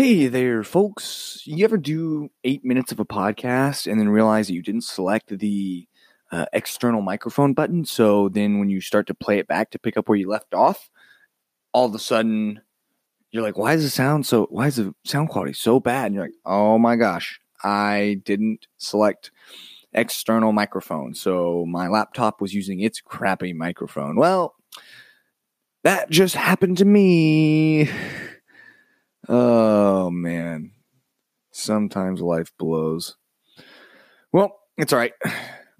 Hey there, folks. You ever do eight minutes of a podcast and then realize that you didn't select the uh, external microphone button? So then when you start to play it back to pick up where you left off, all of a sudden you're like, why is the sound so, why is the sound quality so bad? And you're like, oh my gosh, I didn't select external microphone. So my laptop was using its crappy microphone. Well, that just happened to me. Oh man. Sometimes life blows. Well, it's all right.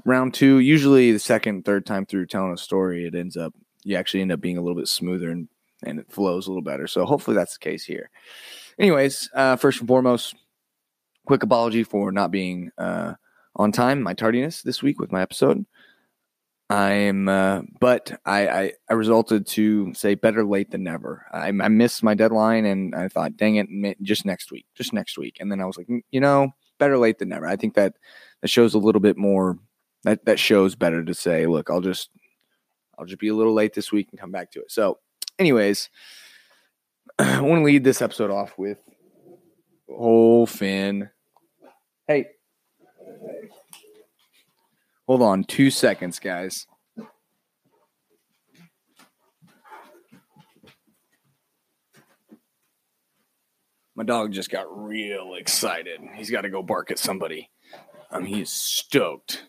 Round two, usually the second, third time through telling a story, it ends up you actually end up being a little bit smoother and, and it flows a little better. So hopefully that's the case here. Anyways, uh, first and foremost, quick apology for not being uh, on time, my tardiness this week with my episode. I'm, uh, but I, I, I resulted to say better late than never. I, I missed my deadline, and I thought, dang it, just next week, just next week. And then I was like, you know, better late than never. I think that that shows a little bit more. That that shows better to say, look, I'll just, I'll just be a little late this week and come back to it. So, anyways, I want to lead this episode off with, oh Finn, hey. Hold on two seconds, guys. My dog just got real excited. He's got to go bark at somebody. Um, he is stoked.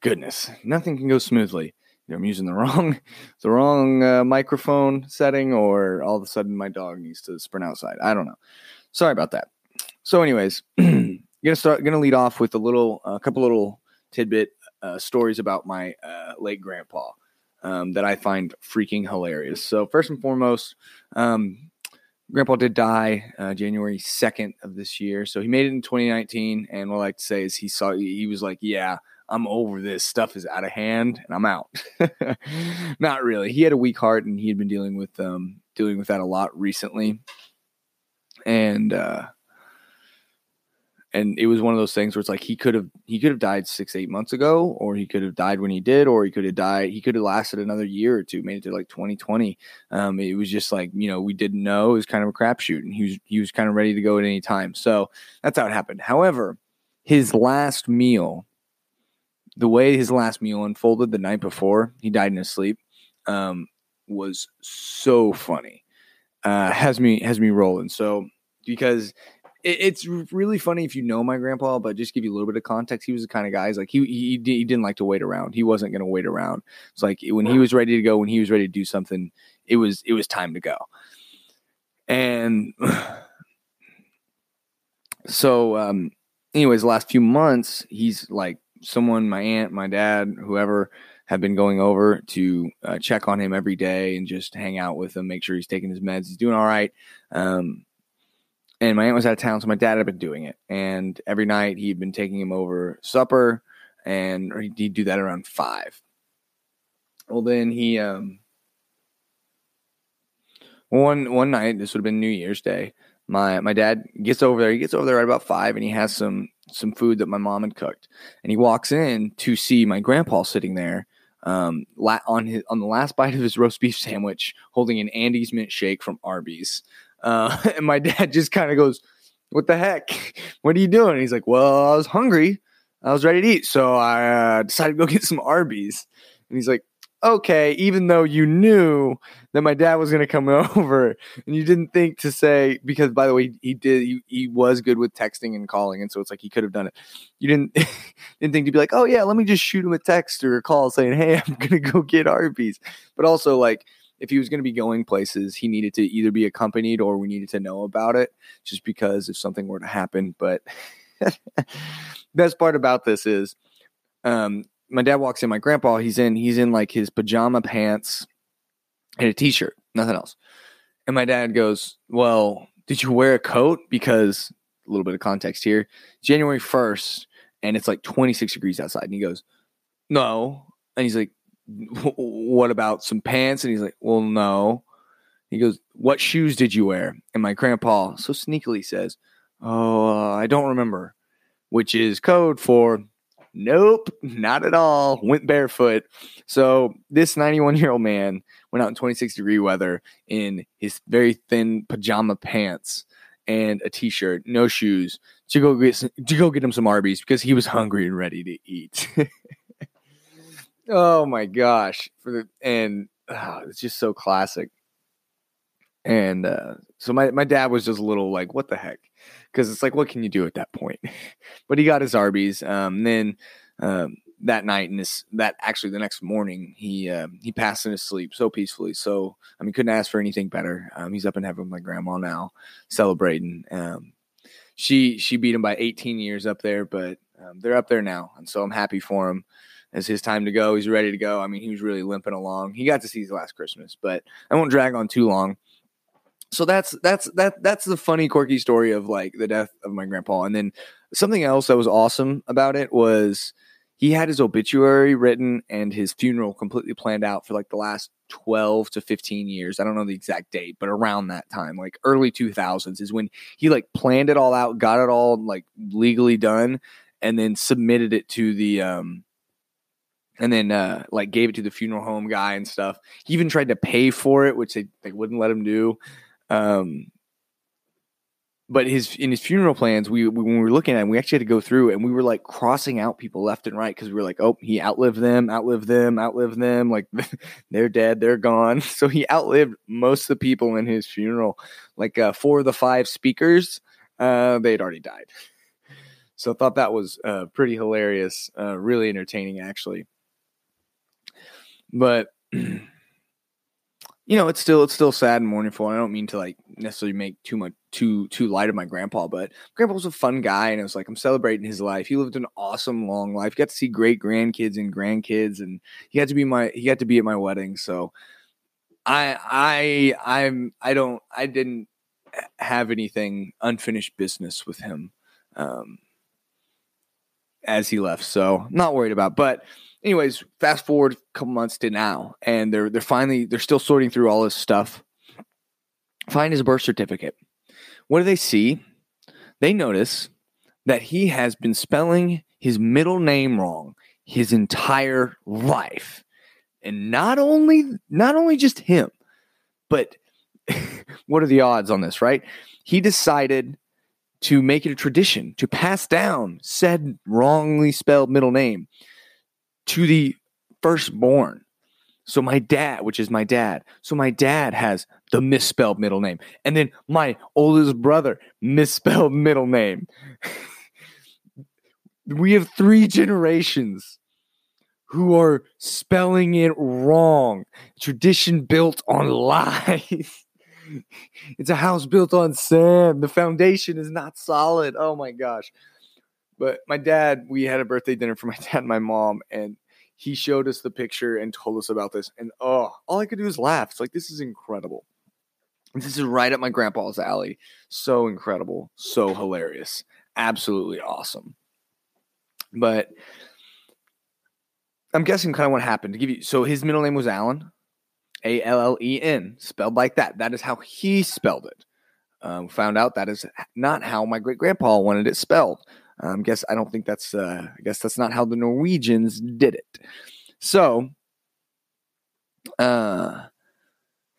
Goodness, nothing can go smoothly. Either I'm using the wrong, the wrong uh, microphone setting, or all of a sudden my dog needs to sprint outside. I don't know. Sorry about that. So, anyways, gonna start. Gonna lead off with a little, a uh, couple little tidbit uh, stories about my uh, late grandpa um, that I find freaking hilarious. So first and foremost, um, grandpa did die uh, January second of this year. So he made it in 2019, and what I like to say is he saw he was like, yeah. I'm over this stuff is out of hand and I'm out. Not really. He had a weak heart and he had been dealing with um dealing with that a lot recently. And uh and it was one of those things where it's like he could have he could have died six eight months ago or he could have died when he did or he could have died he could have lasted another year or two made it to like 2020 um, it was just like you know we didn't know. It was kind of a crapshoot and he was he was kind of ready to go at any time. So that's how it happened. However his last meal the way his last meal unfolded the night before he died in his sleep um, was so funny. Uh, has me has me rolling. So because it's really funny if you know my grandpa, but just give you a little bit of context. He was the kind of guy. He's like he he, he didn't like to wait around. He wasn't going to wait around. It's like when he was ready to go, when he was ready to do something, it was it was time to go. And so, um, anyways, the last few months, he's like someone, my aunt, my dad, whoever have been going over to uh, check on him every day and just hang out with him, make sure he's taking his meds, he's doing all right. Um, and my aunt was out of town, so my dad had been doing it. And every night he'd been taking him over supper, and he'd do that around five. Well, then he um one one night this would have been New Year's Day. My my dad gets over there. He gets over there right about five, and he has some some food that my mom had cooked. And he walks in to see my grandpa sitting there um, on his on the last bite of his roast beef sandwich, holding an Andes mint shake from Arby's. Uh, and my dad just kind of goes, What the heck? What are you doing? And he's like, Well, I was hungry. I was ready to eat. So I uh, decided to go get some Arby's. And he's like, Okay, even though you knew that my dad was going to come over and you didn't think to say, because by the way, he did, he, he was good with texting and calling. And so it's like he could have done it. You didn't, didn't think to be like, Oh, yeah, let me just shoot him a text or a call saying, Hey, I'm going to go get Arby's. But also, like, if he was going to be going places, he needed to either be accompanied or we needed to know about it just because if something were to happen. But best part about this is um, my dad walks in, my grandpa, he's in, he's in like his pajama pants and a t-shirt, nothing else. And my dad goes, well, did you wear a coat? Because a little bit of context here, January 1st, and it's like 26 degrees outside. And he goes, no. And he's like, what about some pants? And he's like, well, no. He goes, what shoes did you wear? And my grandpa so sneakily says, oh, uh, I don't remember, which is code for nope, not at all. Went barefoot. So this 91 year old man went out in 26 degree weather in his very thin pajama pants and a t-shirt, no shoes, to go get some, to go get him some Arby's because he was hungry and ready to eat. oh my gosh! For the and oh, it's just so classic. And uh, so my my dad was just a little like, what the heck? Because it's like, what can you do at that point? but he got his Arby's. Um, then um, that night and this that actually the next morning he uh, he passed in his sleep so peacefully. So I mean, couldn't ask for anything better. Um, he's up in heaven with my grandma now, celebrating. Um, she she beat him by 18 years up there, but um, they're up there now, and so I'm happy for him. It's his time to go. He's ready to go. I mean, he was really limping along. He got to see his last Christmas, but I won't drag on too long. So that's that's that that's the funny, quirky story of like the death of my grandpa. And then something else that was awesome about it was he had his obituary written and his funeral completely planned out for like the last 12 to 15 years. I don't know the exact date, but around that time, like early 2000s is when he like planned it all out, got it all like legally done and then submitted it to the um and then uh like gave it to the funeral home guy and stuff. He even tried to pay for it, which they, they wouldn't let him do. Um but his in his funeral plans, we, we, when we were looking at him, we actually had to go through and we were like crossing out people left and right because we were like, oh, he outlived them, outlived them, outlived them. Like they're dead, they're gone. So he outlived most of the people in his funeral. Like uh, four of the five speakers, uh, they had already died. So I thought that was uh, pretty hilarious, uh, really entertaining actually. But you know, it's still it's still sad and mournful. I don't mean to like necessarily make too much too too light of my grandpa, but grandpa was a fun guy, and it was like I'm celebrating his life. He lived an awesome long life. Got to see great grandkids and grandkids, and he got to be my he got to be at my wedding. So I I I'm I don't I didn't have anything unfinished business with him um, as he left, so not worried about. But anyways, fast forward a couple months to now, and they're they're finally they're still sorting through all this stuff. Find his birth certificate. What do they see? They notice that he has been spelling his middle name wrong his entire life. And not only not only just him, but what are the odds on this, right? He decided to make it a tradition to pass down said wrongly spelled middle name to the firstborn. So my dad, which is my dad, so my dad has the misspelled middle name. And then my oldest brother, misspelled middle name. we have three generations who are spelling it wrong. Tradition built on lies. it's a house built on sand. The foundation is not solid. Oh my gosh. But my dad, we had a birthday dinner for my dad and my mom, and he showed us the picture and told us about this. And oh, all I could do was laugh. It's like, this is incredible. This is right up my grandpa's alley. So incredible. So hilarious. Absolutely awesome. But I'm guessing kind of what happened to give you. So his middle name was Allen, A L L E N, spelled like that. That is how he spelled it. Um, found out that is not how my great grandpa wanted it spelled. Um, guess I don't think that's. Uh, I guess that's not how the Norwegians did it. So, uh,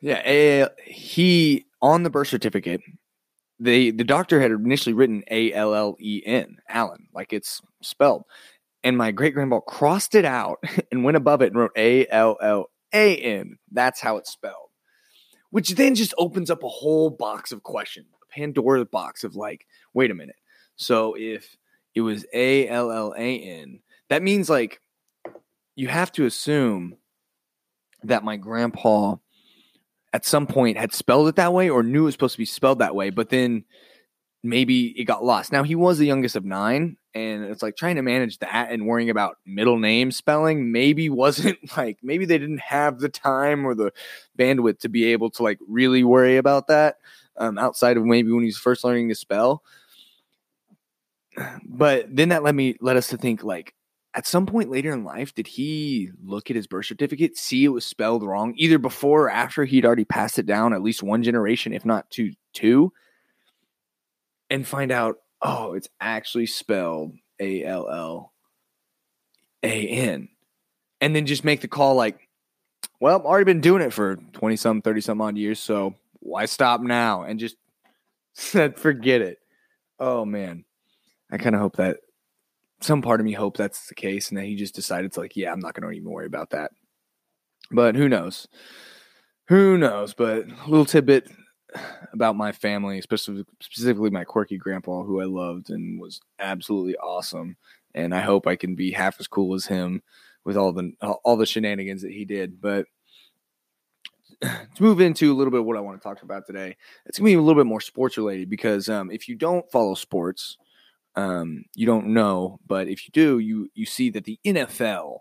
yeah, he on the birth certificate. The the doctor had initially written A L L E N Allen, like it's spelled, and my great grandpa crossed it out and went above it and wrote A L L A N. That's how it's spelled. Which then just opens up a whole box of questions, a Pandora's box of like, wait a minute. So if it was A L L A N. That means like you have to assume that my grandpa at some point had spelled it that way or knew it was supposed to be spelled that way, but then maybe it got lost. Now he was the youngest of nine, and it's like trying to manage that and worrying about middle name spelling maybe wasn't like maybe they didn't have the time or the bandwidth to be able to like really worry about that um, outside of maybe when he's first learning to spell but then that led me led us to think like at some point later in life did he look at his birth certificate see it was spelled wrong either before or after he'd already passed it down at least one generation if not two two and find out oh it's actually spelled a-l-l a-n and then just make the call like well i've already been doing it for 20 some 30 some odd years so why stop now? And just said, "Forget it." Oh man, I kind of hope that some part of me hope that's the case, and that he just decided to like, yeah, I'm not going to even worry about that. But who knows? Who knows? But a little tidbit about my family, especially specifically my quirky grandpa, who I loved and was absolutely awesome. And I hope I can be half as cool as him with all the all the shenanigans that he did. But let's move into a little bit of what I want to talk about today. It's gonna be a little bit more sports related because um, if you don't follow sports, um, you don't know. But if you do, you you see that the NFL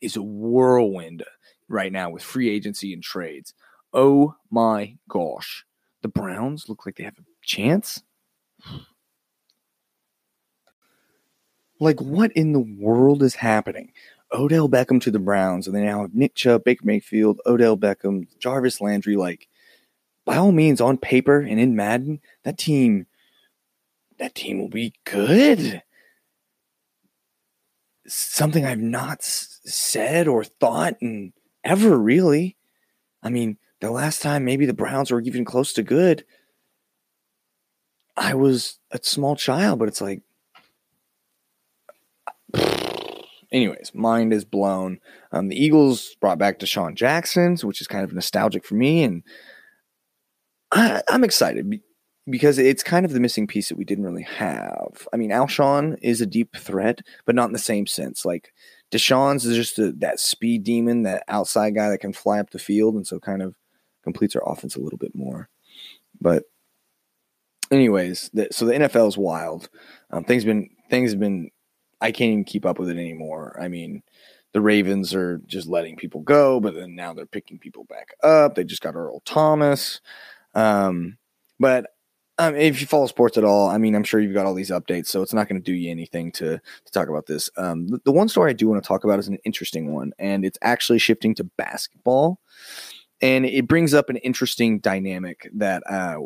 is a whirlwind right now with free agency and trades. Oh my gosh, the Browns look like they have a chance. Like, what in the world is happening? Odell Beckham to the Browns, and they now have Nick Chubb, Baker Mayfield, Odell Beckham, Jarvis Landry. Like, by all means, on paper and in Madden, that team, that team will be good. Something I've not said or thought in ever really. I mean, the last time maybe the Browns were even close to good, I was a small child, but it's like anyways, mind is blown. Um, the Eagles brought back DeSean Jackson, which is kind of nostalgic for me, and I, am excited because it's kind of the missing piece that we didn't really have. I mean, Alshon is a deep threat, but not in the same sense. Like DeSean's is just a, that speed demon, that outside guy that can fly up the field, and so kind of completes our offense a little bit more. But anyways, the, so the NFL is wild. Um, things been things have been I can't even keep up with it anymore. I mean, the Ravens are just letting people go, but then now they're picking people back up. They just got Earl Thomas. Um, but um, if you follow sports at all, I mean, I'm sure you've got all these updates, so it's not going to do you anything to, to talk about this. Um, the, the, one story I do want to talk about is an interesting one, and it's actually shifting to basketball, and it brings up an interesting dynamic that uh,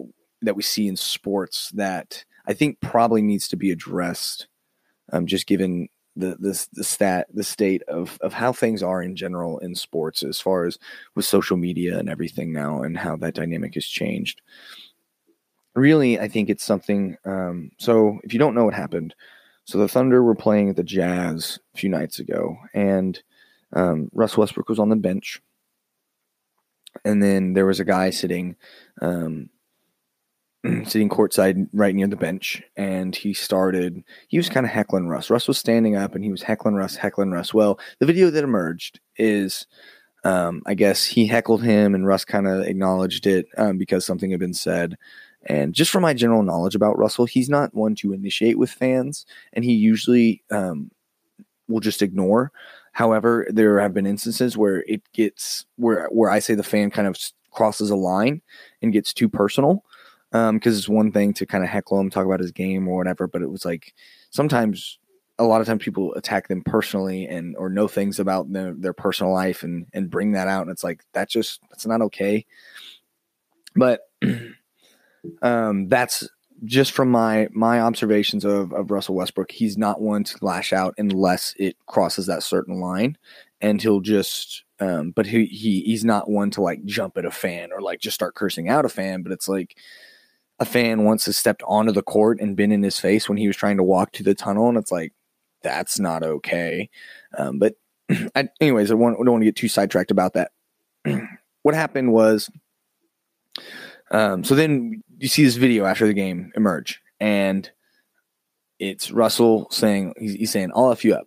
that we see in sports that I think probably needs to be addressed um, just given the the the stat the state of of how things are in general in sports as far as with social media and everything now and how that dynamic has changed really i think it's something um, so if you don't know what happened so the thunder were playing at the jazz a few nights ago and um, russ westbrook was on the bench and then there was a guy sitting um, sitting courtside right near the bench, and he started. He was kind of heckling Russ. Russ was standing up, and he was heckling Russ, heckling Russ. Well, the video that emerged is, um, I guess he heckled him, and Russ kind of acknowledged it um, because something had been said. And just from my general knowledge about Russell, he's not one to initiate with fans, and he usually um, will just ignore. However, there have been instances where it gets where where I say the fan kind of crosses a line and gets too personal because um, it's one thing to kind of heckle him, talk about his game or whatever, but it was like sometimes a lot of times people attack them personally and or know things about their, their personal life and and bring that out and it's like that just that's not okay but um that's just from my my observations of, of Russell Westbrook, he's not one to lash out unless it crosses that certain line, and he'll just. Um, but he, he he's not one to like jump at a fan or like just start cursing out a fan. But it's like a fan once has stepped onto the court and been in his face when he was trying to walk to the tunnel, and it's like that's not okay. Um, but I, anyways, I, want, I don't want to get too sidetracked about that. what happened was, um, so then you see this video after the game emerge, and it's Russell saying he's, he's saying, "I'll f you up."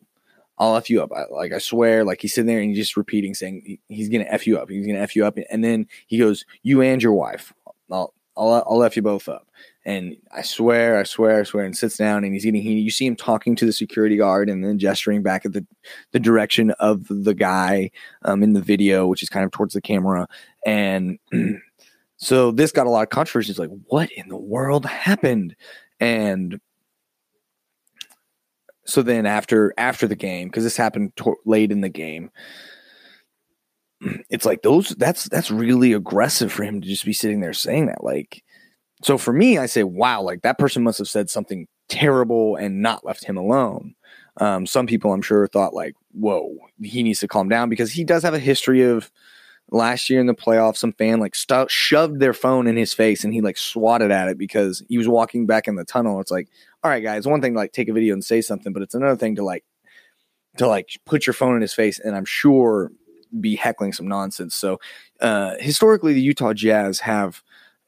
I'll F you up. I, like, I swear, like he's sitting there and he's just repeating saying he, he's to F you up. He's to F you up. And then he goes, you and your wife. I'll, I'll I'll F you both up. And I swear, I swear, I swear, and sits down and he's eating. He, you see him talking to the security guard and then gesturing back at the, the direction of the guy um, in the video, which is kind of towards the camera. And so this got a lot of controversy. It's like, what in the world happened? And so then after after the game, because this happened to- late in the game, it's like those that's that's really aggressive for him to just be sitting there saying that like so for me i say wow like that person must have said something terrible and not left him alone um, some people i'm sure thought like whoa he needs to calm down because he does have a history of last year in the playoffs, some fan like st- shoved their phone in his face and he like swatted at it because he was walking back in the tunnel. It's like, all right, guys, one thing to like take a video and say something, but it's another thing to like to like put your phone in his face and I'm sure be heckling some nonsense. So uh, historically, the Utah Jazz have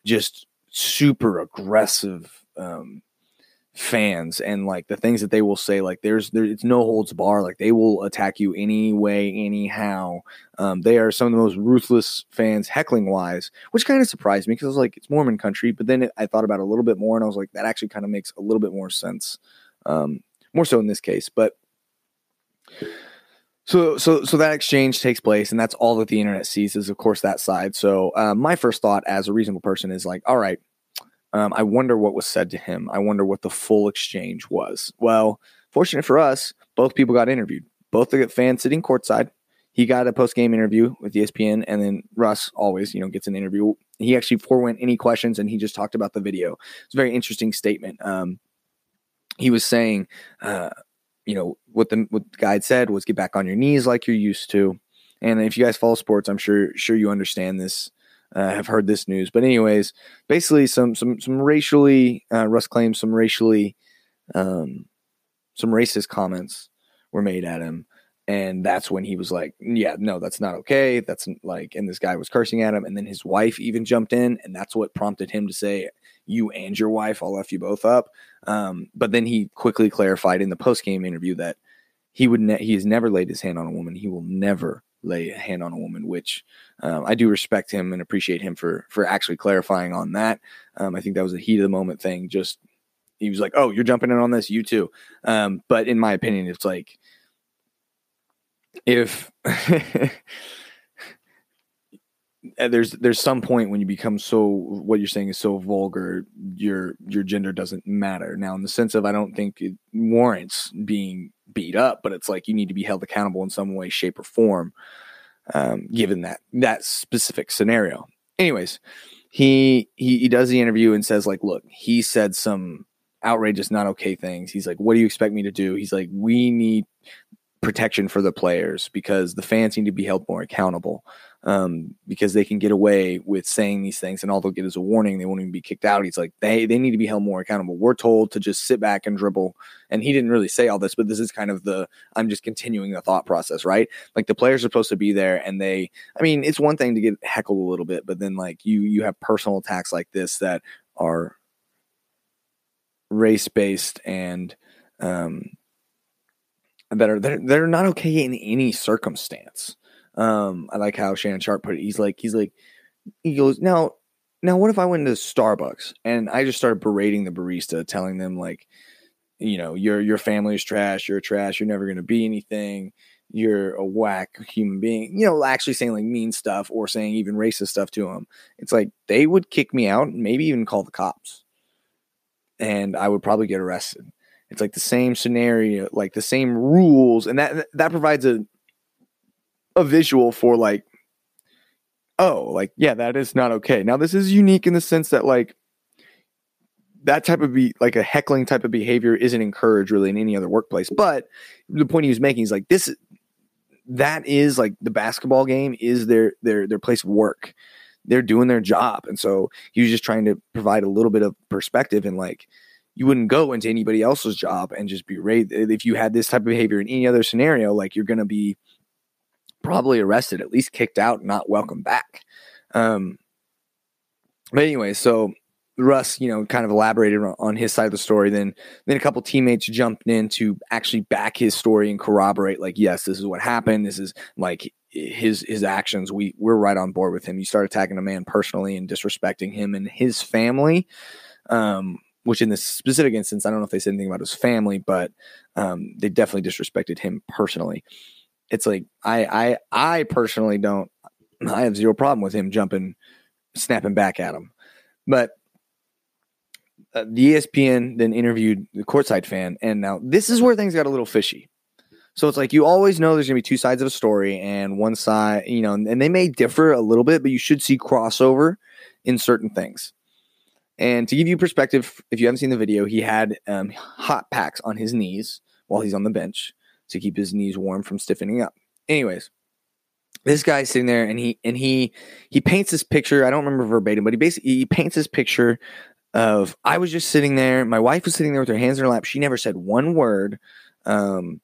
just super aggressive um, fans and like the things that they will say like there's there it's no holds bar like they will attack you any way anyhow. Um, they are some of the most ruthless fans heckling wise which kind of surprised me because i was like it's mormon country but then it, i thought about it a little bit more and i was like that actually kind of makes a little bit more sense um, more so in this case but so so so that exchange takes place and that's all that the internet sees is of course that side. So uh, my first thought as a reasonable person is like all right um, I wonder what was said to him. I wonder what the full exchange was. Well, fortunate for us, both people got interviewed. Both the fans sitting courtside. He got a post game interview with ESPN, and then Russ always, you know, gets an interview. He actually forewent any questions, and he just talked about the video. It's a very interesting statement. Um, he was saying, uh, you know, what the what the guy said was get back on your knees like you're used to. And if you guys follow sports, I'm sure sure you understand this uh, have heard this news. But anyways, basically some some some racially uh, Russ claims some racially um, some racist comments were made at him. And that's when he was like, Yeah, no, that's not okay. That's like, and this guy was cursing at him. And then his wife even jumped in. And that's what prompted him to say, You and your wife, I'll F you both up. Um, but then he quickly clarified in the post game interview that he would, ne- he has never laid his hand on a woman. He will never lay a hand on a woman, which um, I do respect him and appreciate him for for actually clarifying on that. Um, I think that was a heat of the moment thing. Just he was like, "Oh, you're jumping in on this, you too." Um, but in my opinion, it's like if there's there's some point when you become so what you're saying is so vulgar your your gender doesn't matter now in the sense of i don't think it warrants being beat up but it's like you need to be held accountable in some way shape or form um, given that that specific scenario. Anyways he, he he does the interview and says like look he said some outrageous not okay things. He's like what do you expect me to do? He's like we need protection for the players because the fans need to be held more accountable um, because they can get away with saying these things and all they'll get is a warning. They won't even be kicked out. He's like, they, they need to be held more accountable. We're told to just sit back and dribble. And he didn't really say all this, but this is kind of the, I'm just continuing the thought process, right? Like the players are supposed to be there and they, I mean, it's one thing to get heckled a little bit, but then like you, you have personal attacks like this that are race based and, um, that are, that are not okay in any circumstance. Um, I like how Shannon Sharpe put it. He's like, he's like, he goes, now, now, what if I went to Starbucks and I just started berating the barista, telling them like, you know, your your family is trash, you're trash, you're never going to be anything, you're a whack human being. You know, actually saying like mean stuff or saying even racist stuff to them. It's like they would kick me out, maybe even call the cops, and I would probably get arrested. It's like the same scenario, like the same rules, and that that provides a a visual for like oh like yeah that is not okay. Now this is unique in the sense that like that type of be like a heckling type of behavior isn't encouraged really in any other workplace. But the point he was making is like this that is like the basketball game is their their their place of work. They're doing their job. And so he was just trying to provide a little bit of perspective and like you wouldn't go into anybody else's job and just be raised if you had this type of behavior in any other scenario like you're to be probably arrested, at least kicked out, not welcome back. Um, but anyway, so Russ, you know, kind of elaborated on his side of the story. Then, then a couple teammates jumped in to actually back his story and corroborate, like, yes, this is what happened. This is like his his actions. We we're right on board with him. You start attacking a man personally and disrespecting him and his family. Um, which in this specific instance, I don't know if they said anything about his family, but um, they definitely disrespected him personally it's like I I I personally don't I have zero problem with him jumping snapping back at him. But uh, the ESPN then interviewed the courtside fan and now this is where things got a little fishy. So it's like you always know there's to be two sides of a story and one side, you know, and they may differ a little bit, but you should see crossover in certain things. And to give you perspective, if you haven't seen the video, he had um, hot packs on his knees while he's on the bench to keep his knees warm from stiffening up. Anyways, this guy's sitting there and he and he he paints this picture. I don't remember verbatim, but he basically he paints this picture of I was just sitting there. My wife was sitting there with her hands in her lap. She never said one word. Um,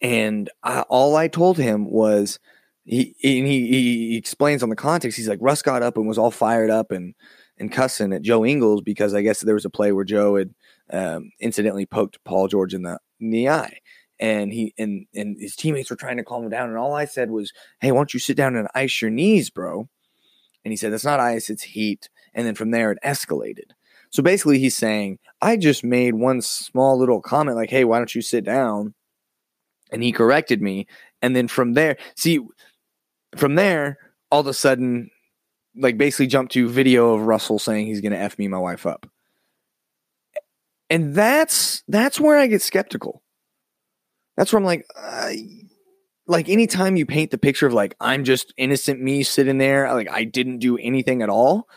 and I, all I told him was he, he he explains on the context. He's like Russ got up and was all fired up and and cussing at Joe Ingles because I guess there was a play where Joe had um, incidentally poked Paul George in the in the eye, and he and and his teammates were trying to calm him down. And all I said was, "Hey, why don't you sit down and ice your knees, bro?" And he said, "That's not ice, it's heat." And then from there, it escalated. So basically, he's saying, "I just made one small little comment, like, hey, why don't you sit down?" And he corrected me, and then from there, see, from there, all of a sudden, like basically jumped to video of Russell saying he's going to f me my wife up. And that's that's where I get skeptical. That's where I'm like, uh, like anytime you paint the picture of like I'm just innocent me sitting there, like I didn't do anything at all.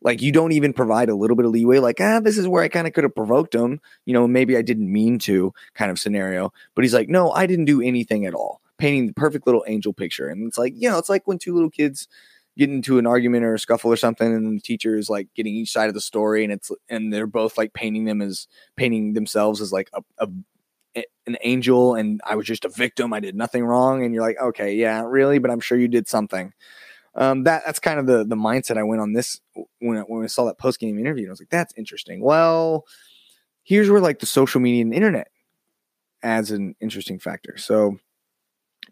Like you don't even provide a little bit of leeway, like ah, this is where I kind of could have provoked him. You know, maybe I didn't mean to, kind of scenario. But he's like, no, I didn't do anything at all, painting the perfect little angel picture. And it's like, you know, it's like when two little kids get into an argument or a scuffle or something and the teacher is like getting each side of the story and it's and they're both like painting them as painting themselves as like a, a an angel and I was just a victim. I did nothing wrong. And you're like, okay, yeah, really, but I'm sure you did something. Um, that that's kind of the the mindset I went on this when I, when I saw that post game interview. And I was like, that's interesting. Well, here's where like the social media and internet adds an interesting factor. So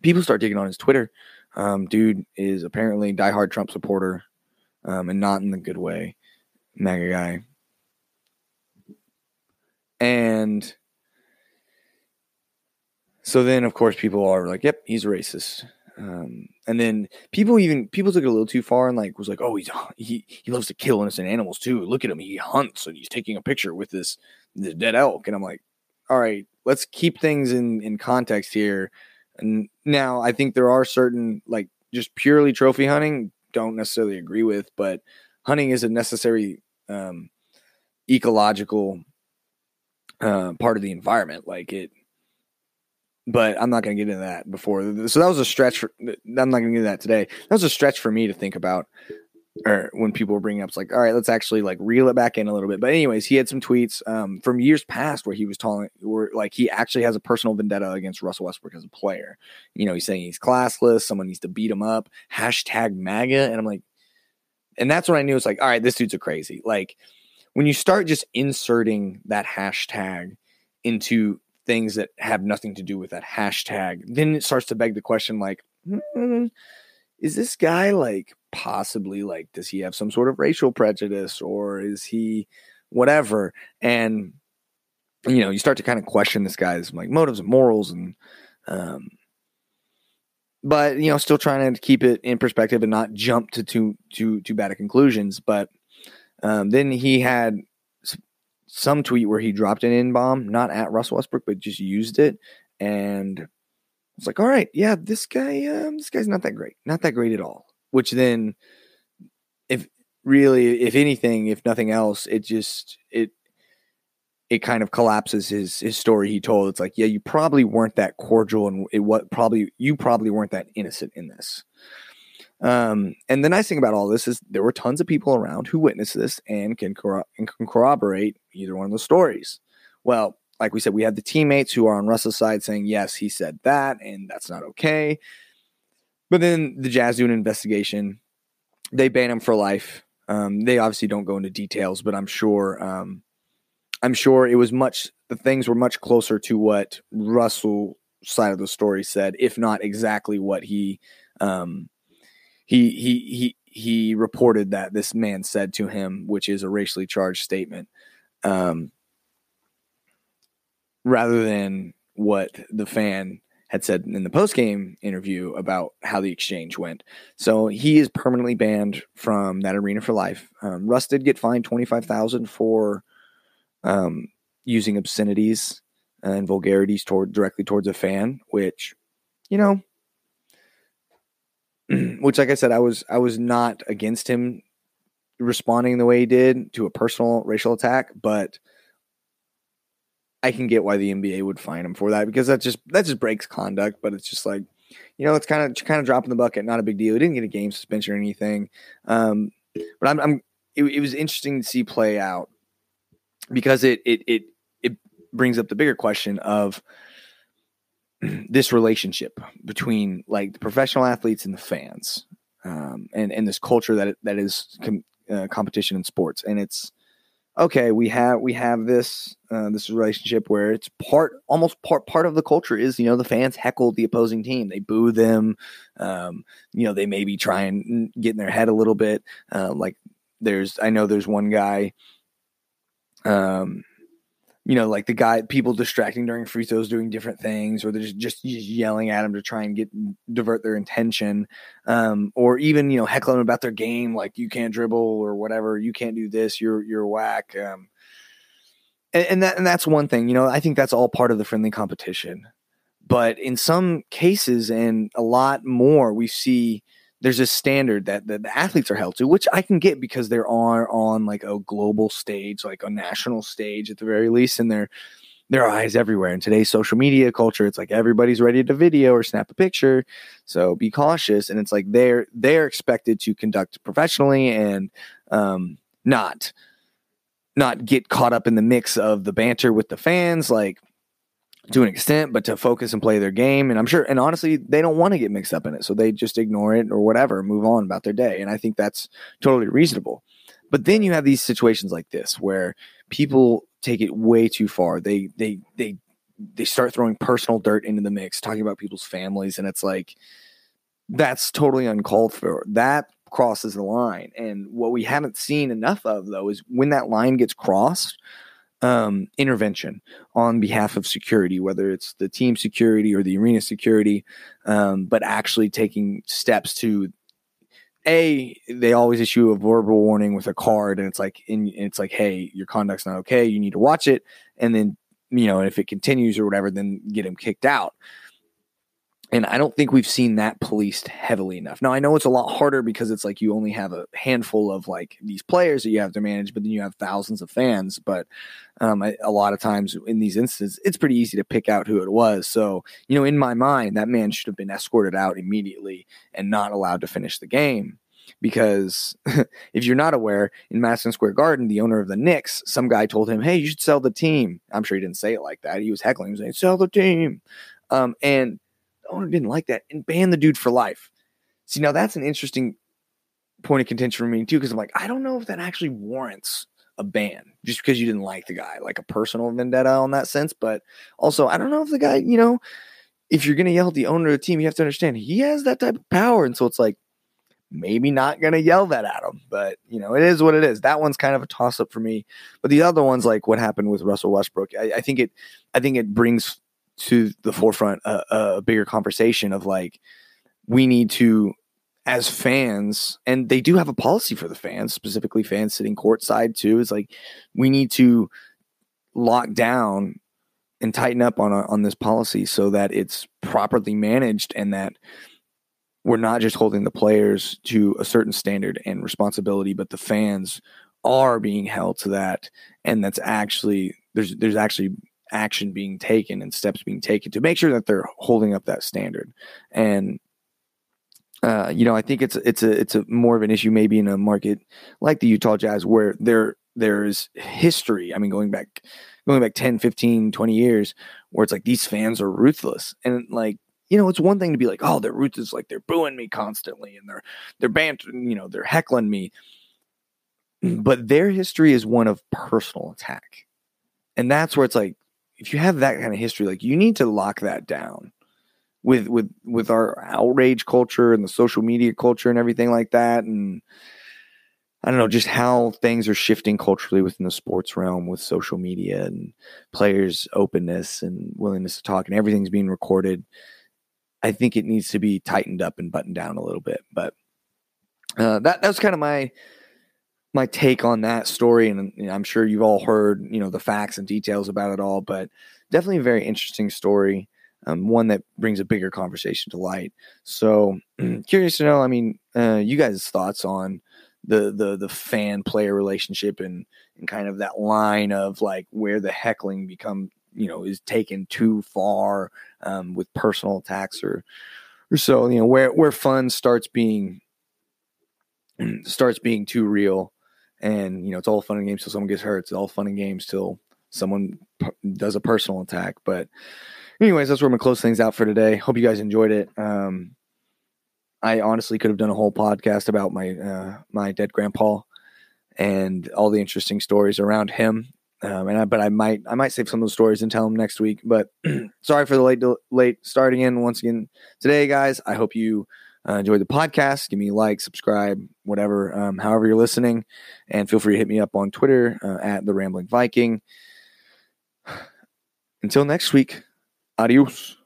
people start digging on his Twitter um, dude is apparently diehard Trump supporter, um, and not in the good way. MAGA guy, and so then of course people are like, "Yep, he's racist." Um, and then people even people took it a little too far and like was like, "Oh, he's he he loves to kill innocent animals too. Look at him, he hunts and he's taking a picture with this this dead elk." And I'm like, "All right, let's keep things in in context here." And now I think there are certain like just purely trophy hunting don't necessarily agree with, but hunting is a necessary um, ecological uh, part of the environment. Like it, but I'm not going to get into that before. So that was a stretch. For, I'm not going to get into that today. That was a stretch for me to think about or when people were bringing up, it's like, all right, let's actually like reel it back in a little bit. But anyways, he had some tweets um, from years past where he was telling, where like he actually has a personal vendetta against Russell Westbrook as a player. You know, he's saying he's classless, someone needs to beat him up. Hashtag MAGA, and I'm like, and that's when I knew it's like, all right, this dude's a crazy. Like when you start just inserting that hashtag into things that have nothing to do with that hashtag, then it starts to beg the question, like. Hmm, is this guy like possibly like does he have some sort of racial prejudice or is he whatever and you know you start to kind of question this guy's like motives and morals and um but you know still trying to keep it in perspective and not jump to too too too bad of conclusions but um then he had some tweet where he dropped an in bomb not at Russell Westbrook but just used it and it's like, all right, yeah, this guy, um, this guy's not that great, not that great at all. Which then, if really, if anything, if nothing else, it just it it kind of collapses his his story he told. It's like, yeah, you probably weren't that cordial, and it what probably you probably weren't that innocent in this. Um, and the nice thing about all this is there were tons of people around who witnessed this and can, corro- and can corroborate either one of the stories. Well, like we said, we had the teammates who are on Russell's side saying, yes, he said that, and that's not okay. But then the Jazz do an investigation. They ban him for life. Um, they obviously don't go into details, but I'm sure um, I'm sure it was much the things were much closer to what Russell side of the story said, if not exactly what he um, he he he he reported that this man said to him, which is a racially charged statement. Um, rather than what the fan had said in the post game interview about how the exchange went. So he is permanently banned from that arena for life. Um, Russ did get fined twenty five thousand for um, using obscenities and vulgarities toward directly towards a fan, which you know, which like I said, I was I was not against him responding the way he did to a personal racial attack, but I can get why the NBA would fine him for that because that just that just breaks conduct. But it's just like you know, it's kind of kind of dropping the bucket, not a big deal. He didn't get a game suspension or anything. Um, but I'm, I'm it, it, was interesting to see play out because it it it it brings up the bigger question of this relationship between like the professional athletes and the fans, um, and and this culture that that is com- uh, competition in sports, and it's okay. We have we have this uh, this relationship where it's part almost part part of the culture is you know the fans heckle the opposing team, they boo them, um, you know they maybe try and get in their head a little bit. Uh, like there's I know there's one guy. Um, you know, like the guy, people distracting during free throws, doing different things, or they're just, just yelling at them to try and get divert their intention, um, or even you know heckling about their game, like you can't dribble or whatever, you can't do this, you're you're whack, um, and, and that and that's one thing. You know, I think that's all part of the friendly competition, but in some cases and a lot more, we see there's a standard that, that the athletes are held to, which I can get because they're on on like a global stage, like a national stage at the very least, and they're there are eyes everywhere. In today's social media culture, it's like everybody's ready to video or snap a picture. So be cautious. And it's like they're they're expected to conduct professionally and um, not not get caught up in the mix of the banter with the fans. Like to an extent, but to focus and play their game. And I'm sure, and honestly, they don't want to get mixed up in it. So they just ignore it or whatever, move on about their day. And I think that's totally reasonable. But then you have these situations like this where people take it way too far. They, they, they, they start throwing personal dirt into the mix, talking about people's families. And it's like, that's totally uncalled for. That crosses the line. And what we haven't seen enough of, though, is when that line gets crossed, um, intervention on behalf of security, whether it's the team security or the arena security, um, but actually taking steps to a they always issue a verbal warning with a card and it's like in, it's like hey your conduct's not okay you need to watch it. And then you know if it continues or whatever then get him kicked out and I don't think we've seen that policed heavily enough. Now I know it's a lot harder because it's like you only have a handful of like these players that you have to manage, but then you have thousands of fans. But um, I, a lot of times in these instances, it's pretty easy to pick out who it was. So you know, in my mind, that man should have been escorted out immediately and not allowed to finish the game. Because if you're not aware, in Madison Square Garden, the owner of the Knicks, some guy told him, "Hey, you should sell the team." I'm sure he didn't say it like that. He was heckling, he was saying, "Sell the team," um, and owner didn't like that and banned the dude for life. See, now that's an interesting point of contention for me too, because I'm like, I don't know if that actually warrants a ban just because you didn't like the guy, like a personal vendetta on that sense. But also, I don't know if the guy, you know, if you're to yell at the owner of the team, you have to understand he has that type of power. And so it's like, maybe not to yell that at him, but you know, it is what it is. That one's kind of a toss up for me. But the other one's like what happened with Russell Westbrook. I, I think it, I think it brings to the forefront a, a bigger conversation of like we need to as fans and they do have a policy for the fans specifically fans sitting courtside too it's like we need to lock down and tighten up on on this policy so that it's properly managed and that we're not just holding the players to a certain standard and responsibility but the fans are being held to that and that's actually there's there's actually action being taken and steps being taken to make sure that they're holding up that standard. And uh, you know, I think it's it's a it's a more of an issue maybe in a market like the Utah Jazz where there there's history. I mean, going back going back 10, 15, 20 years where it's like these fans are ruthless. And like, you know, it's one thing to be like, oh, they're ruthless, like they're booing me constantly and they're they're bantering, you know, they're heckling me. But their history is one of personal attack. And that's where it's like if you have that kind of history, like you need to lock that down with with with our outrage culture and the social media culture and everything like that and I don't know just how things are shifting culturally within the sports realm with social media and players openness and willingness to talk and everything's being recorded. I think it needs to be tightened up and buttoned down a little bit, but uh, that that was kind of my my take on that story, and I'm sure you've all heard you know the facts and details about it all, but definitely a very interesting story. Um, one that brings a bigger conversation to light. So curious to know, I mean, uh, you guys' thoughts on the the the fan player relationship and and kind of that line of like where the heckling become you know is taken too far um, with personal attacks or or so. You know, where where fun starts being starts being too real, and you know, it's all fun and games till someone gets hurt. It's all fun and games till someone p- does a personal attack. But anyways, that's where I'm gonna close things out for today. Hope you guys enjoyed it. Um, I honestly could have done a whole podcast about my uh, my dead grandpa and all the interesting stories around him. Um, and I, but I might I might save some of those stories and tell them next week. But sorry for the late late starting in once again today, guys. I hope you uh, the podcast. Give me a like, subscribe, whatever, um, however you're listening, and feel free to hit me up on Twitter uh, at the Rambling Viking. Until next week, adios.